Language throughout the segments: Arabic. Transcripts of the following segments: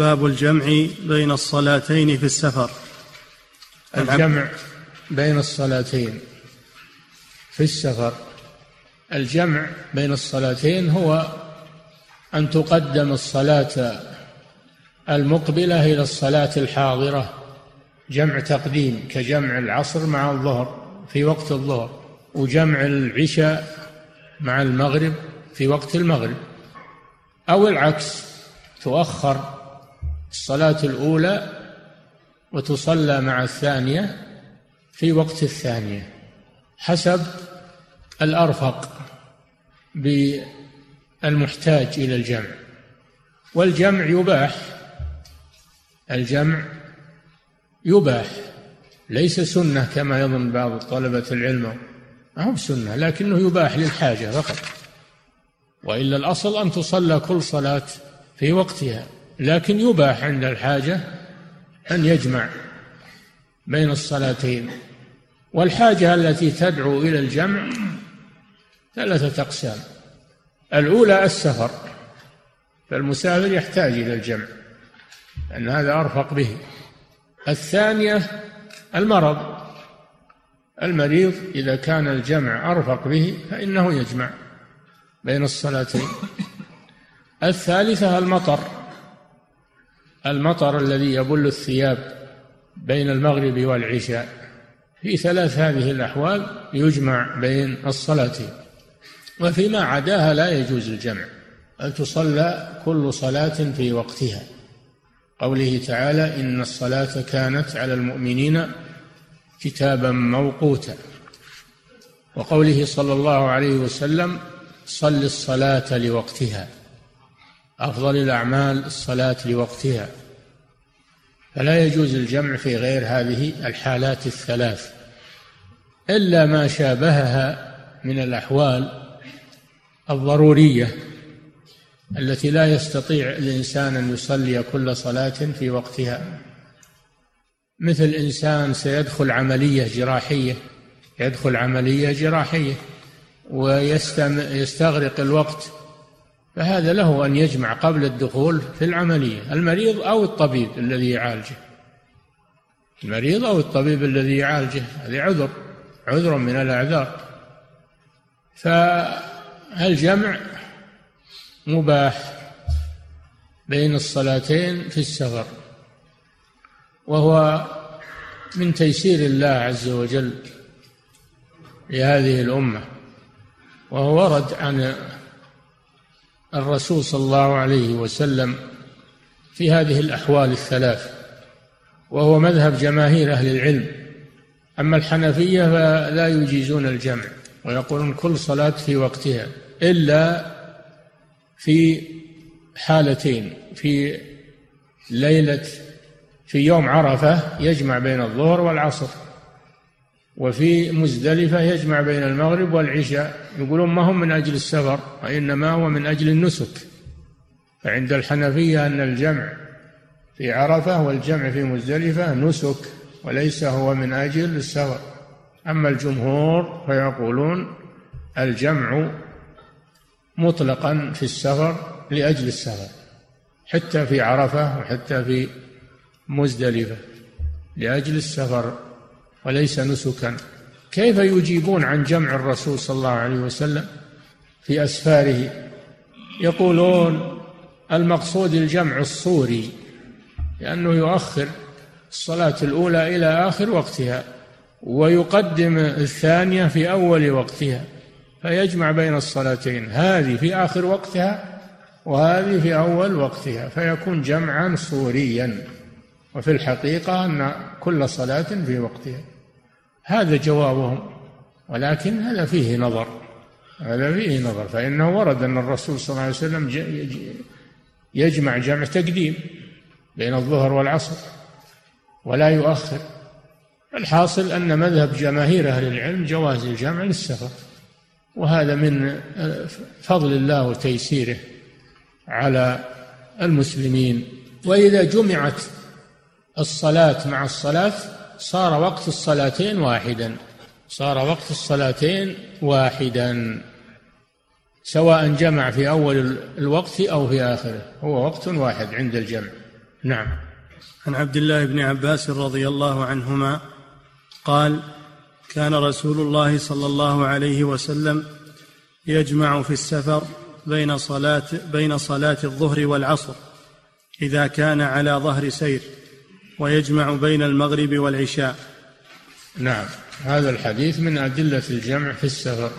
باب الجمع بين الصلاتين في السفر. الجمع بين الصلاتين في السفر. الجمع بين الصلاتين هو أن تقدم الصلاة المقبلة إلى الصلاة الحاضرة جمع تقديم كجمع العصر مع الظهر في وقت الظهر وجمع العشاء مع المغرب في وقت المغرب أو العكس تؤخر الصلاة الأولى وتصلى مع الثانية في وقت الثانية حسب الأرفق بالمحتاج إلى الجمع. والجمع يباح الجمع يباح. ليس سنة كما يظن بعض طلبة العلم ما هو سنة لكنه يباح للحاجة فقط. وإلا الأصل أن تصلى كل صلاة في وقتها. لكن يباح عند الحاجة أن يجمع بين الصلاتين. والحاجة التي تدعو إلى الجمع ثلاثة أقسام. الأولى السفر فالمسافر يحتاج إلى الجمع لأن هذا أرفق به. الثانية المرض المريض إذا كان الجمع أرفق به فإنه يجمع بين الصلاتين. الثالثة المطر المطر الذي يبل الثياب بين المغرب والعشاء. في ثلاث هذه الأحوال يجمع بين الصلاتين وفيما عداها لا يجوز الجمع بل تصلى كل صلاة في وقتها. قوله تعالى إن الصلاة كانت على المؤمنين كتابا موقوتا. وقوله صلى الله عليه وسلم صل الصلاة لوقتها. أفضل الأعمال الصلاة لوقتها. فلا يجوز الجمع في غير هذه الحالات الثلاث إلا ما شابهها من الأحوال الضرورية التي لا يستطيع الإنسان أن يصلي كل صلاة في وقتها. مثل إنسان سيدخل عملية جراحية يدخل عملية جراحية ويستغرق الوقت فهذا له أن يجمع قبل الدخول في العملية المريض أو الطبيب الذي يعالجه. المريض أو الطبيب الذي يعالجه هذا عذر عذر من الأعذار. فالجمع مباح بين الصلاتين في السفر وهو من تيسير الله عز وجل لهذه الأمة وهو ورد عن الرسول صلى الله عليه وسلم في هذه الأحوال الثلاث وهو مذهب جماهير أهل العلم. أما الحنفية فلا يجيزون الجمع ويقولون كل صلاة في وقتها إلا في حالتين في ليلة في يوم عرفة يجمع بين الظهر والعصر. وفي مزدلفة يجمع بين المغرب والعشاء. يقولون ما هم من أجل السفر وإنما هو من أجل النسك. فعند الحنفية أن الجمع في عرفة والجمع في مزدلفة نسك وليس هو من أجل السفر. أما الجمهور فيقولون الجمع مطلقا في السفر لأجل السفر حتى في عرفة وحتى في مزدلفة لأجل السفر. وليس نسكا. كيف يجيبون عن جمع الرسول صلى الله عليه وسلم في أسفاره؟ يقولون المقصود الجمع الصوري لأنه يؤخر الصلاة الأولى إلى آخر وقتها ويقدم الثانية في أول وقتها فيجمع بين الصلاتين. هذه في آخر وقتها وهذه في أول وقتها فيكون جمعا صوريا. وفي الحقيقة أن كل صلاة في وقتها. هذا جوابهم ولكن هذا فيه نظر هذا فيه نظر فإنه ورد أن الرسول صلى الله عليه وسلم يجمع جمع تقديم بين الظهر والعصر ولا يؤخر. الحاصل أن مذهب جماهير أهل العلم جواز الجمع للسفر وهذا من فضل الله وتيسيره على المسلمين. وإذا جمعت الصلاة مع الصلاة صار وقت الصلاتين واحدا. صار وقت الصلاتين واحدا. سواء جمع في أول الوقت أو في آخره. هو وقت واحد عند الجمع. نعم. عن عبد الله بن عباس رضي الله عنهما قال كان رسول الله صلى الله عليه وسلم يجمع في السفر بين صلاة بين صلاة الظهر والعصر إذا كان على ظهر سير. ويجمع بين المغرب والعشاء. نعم. هذا الحديث من أدلة الجمع في السفر.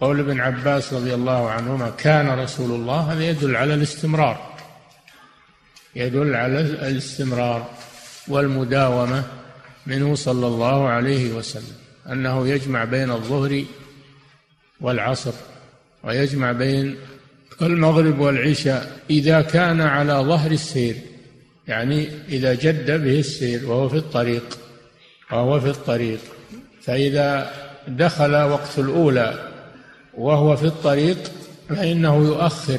قول ابن عباس رضي الله عنهما كان رسول الله هذا يدل على الاستمرار. يدل على الاستمرار والمداومة منه صلى الله عليه وسلم. أنه يجمع بين الظهر والعصر ويجمع بين المغرب والعشاء إذا كان على ظهر السير. يعني إذا جد به السير وهو في الطريق وهو في الطريق. فإذا دخل وقت الأولى وهو في الطريق فإنه يؤخر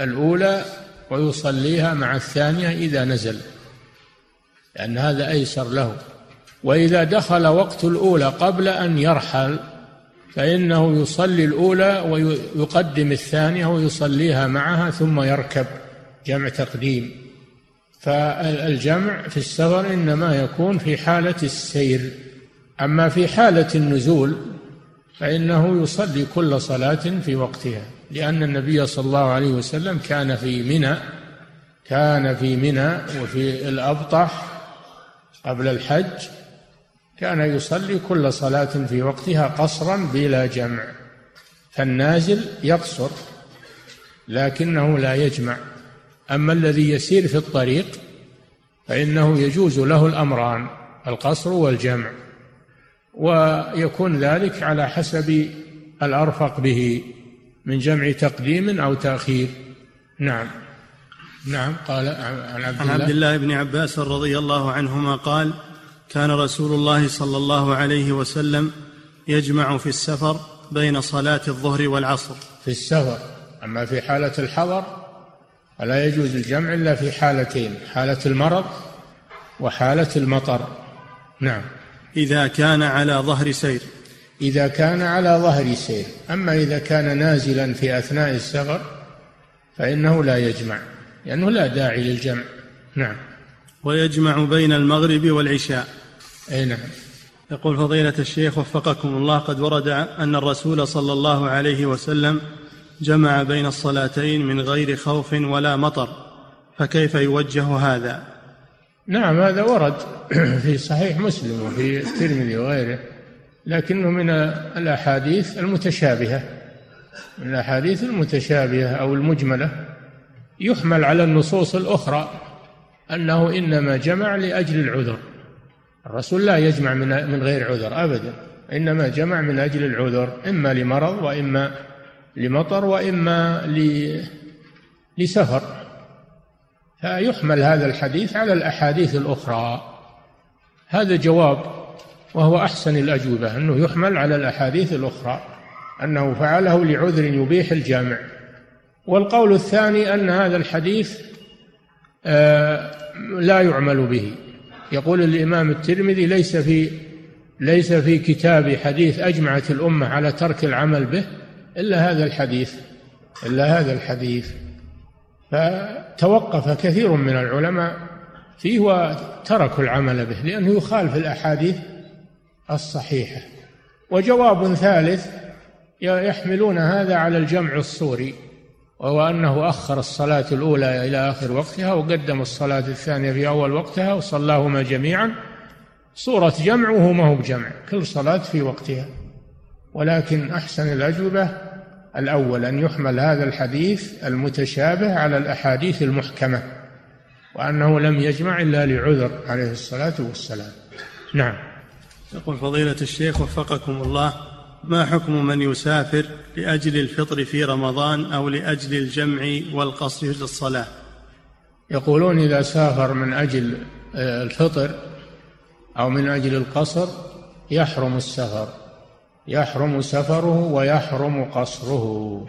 الأولى ويصليها مع الثانية إذا نزل لأن هذا أيسر له. وإذا دخل وقت الأولى قبل أن يرحل فإنه يصلي الأولى ويقدم الثانية ويصليها معها ثم يركب جمع تقديم. فالجمع في السفر إنما يكون في حالة السير. أما في حالة النزول فإنه يصلي كل صلاة في وقتها لأن النبي صلى الله عليه وسلم كان في منى كان في منى وفي الأبطح قبل الحج كان يصلي كل صلاة في وقتها قصرا بلا جمع. فالنازل يقصر لكنه لا يجمع. أما الذي يسير في الطريق فإنه يجوز له الأمران القصر والجمع ويكون ذلك على حسب الأرفق به من جمع تقديم أو تأخير. نعم. نعم قال عن عبد الله, عن عبد الله بن عباس رضي الله عنهما قال كان رسول الله صلى الله عليه وسلم يجمع في السفر بين صلاة الظهر والعصر. في السفر أما في حالة الحضر فلا يجوز الجمع إلا في حالتين حالة المرض وحالة المطر. نعم. إذا كان على ظهر سير. إذا كان على ظهر سير. أما إذا كان نازلا في أثناء السفر فإنه لا يجمع لأنه لا داعي للجمع. نعم. ويجمع بين المغرب والعشاء. أي نعم. يقول فضيلة الشيخ وفقكم الله قد ورد أن الرسول صلى الله عليه وسلم جمع بين الصلاتين من غير خوف ولا مطر فكيف يوجه هذا؟ نعم هذا ورد في صحيح مسلم وفي الترمذي وغيره لكنه من الأحاديث المتشابهة من الأحاديث المتشابهة أو المجملة يحمل على النصوص الأخرى أنه إنما جمع لأجل العذر. الرسول لا يجمع من من غير عذر أبدا إنما جمع من أجل العذر إما لمرض وإما لمطر وإما لسفر. فيحمل هذا الحديث على الأحاديث الأخرى. هذا جواب وهو أحسن الأجوبة أنه يحمل على الأحاديث الأخرى أنه فعله لعذر يبيح الجامع. والقول الثاني أن هذا الحديث آه، لا يعمل به. يقول الإمام الترمذي ليس في ليس في كتاب حديث أجمعت الأمة على ترك العمل به إلا هذا الحديث إلا هذا الحديث. فتوقف كثير من العلماء فيه وتركوا العمل به لأنه يخالف الأحاديث الصحيحة. وجواب ثالث يحملون هذا على الجمع الصوري وهو أنه أخر الصلاة الأولى إلى آخر وقتها وقدم الصلاة الثانية في أول وقتها وصلاهما جميعا. صورة جمع وهو ما هو بجمع كل صلاة في وقتها. ولكن أحسن الأجوبة الأول أن يحمل هذا الحديث المتشابه على الأحاديث المحكمة وأنه لم يجمع إلا لعذر عليه الصلاة والسلام. نعم. يقول فضيلة الشيخ وفقكم الله ما حكم من يسافر لأجل الفطر في رمضان أو لأجل الجمع والقصر للصلاة؟ يقولون إذا سافر من أجل آه، الفطر أو من أجل القصر يحرم السفر. يحرم سفره ويحرم قصره.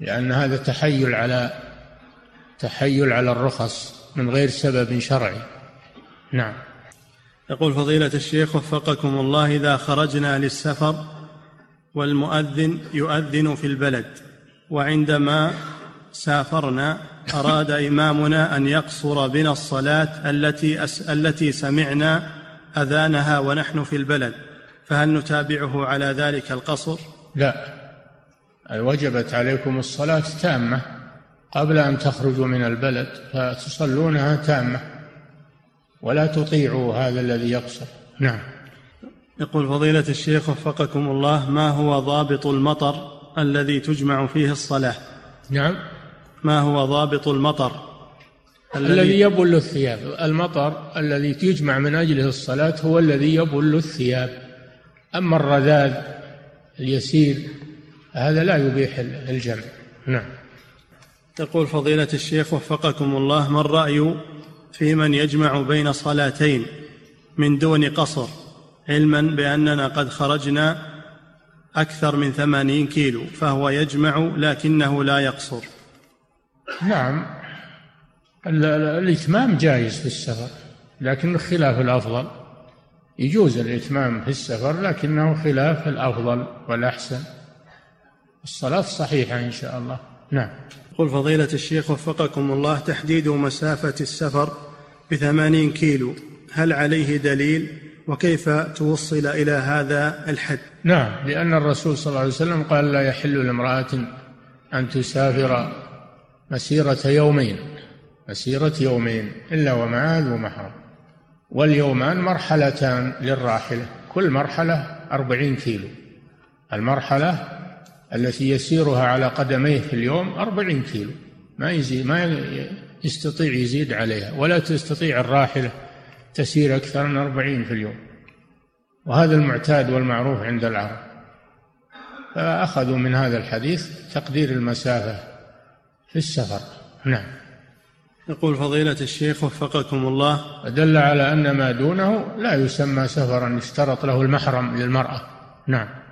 لأن هذا تحيل على تحيل على الرخص من غير سبب شرعي. نعم. يقول فضيلة الشيخ وفقكم الله إذا خرجنا للسفر والمؤذن يؤذن في البلد وعندما سافرنا أراد إمامنا أن يقصر بنا الصلاة التي أس التي سمعنا أذانها ونحن في البلد. فهل نتابعه على ذلك القصر؟ لا. وجبت عليكم الصلاة تامة قبل أن تخرجوا من البلد فتصلونها تامة ولا تطيعوا هذا الذي يقصر. نعم. يقول فضيلة الشيخ وفقكم الله ما هو ضابط المطر الذي تجمع فيه الصلاة؟ نعم. ما هو ضابط المطر الذي يبل الثياب؟ المطر الذي يجمع من أجله الصلاة هو الذي يبل الثياب. أما الرذاذ اليسير هذا لا يبيح الجمع. نعم. تقول فضيلة الشيخ وفقكم الله ما الرأي في من يجمع بين صلاتين من دون قصر؟ علما بأننا قد خرجنا أكثر من ثمانين كيلو فهو يجمع لكنه لا يقصر. نعم. الإتمام جائز في السفر لكن خلاف الأفضل. يجوز الإتمام في السفر لكنه خلاف الأفضل والأحسن. الصلاة صحيحة إن شاء الله. نعم. قل فضيلة الشيخ وفقكم الله تحديد مسافة السفر بثمانين كيلو هل عليه دليل؟ وكيف توصل إلى هذا الحد؟ نعم لأن الرسول صلى الله عليه وسلم قال لا يحل لامرأة أن تسافر مسيرة يومين مسيرة يومين إلا ومعها ذو محرم واليومان مرحلتان للراحلة. كل مرحلة أربعين كيلو. المرحلة التي يسيرها على قدميه في اليوم أربعين كيلو. ما يزيد ما يستطيع يزيد عليها. ولا تستطيع الراحلة تسير أكثر من أربعين في اليوم. وهذا المعتاد والمعروف عند العرب. فأخذوا من هذا الحديث تقدير المسافة في السفر. نعم. يقول فضيلة الشيخ وفقكم الله. دل على أن ما دونه لا يسمى سفرا يشترط له المحرم للمرأة. نعم.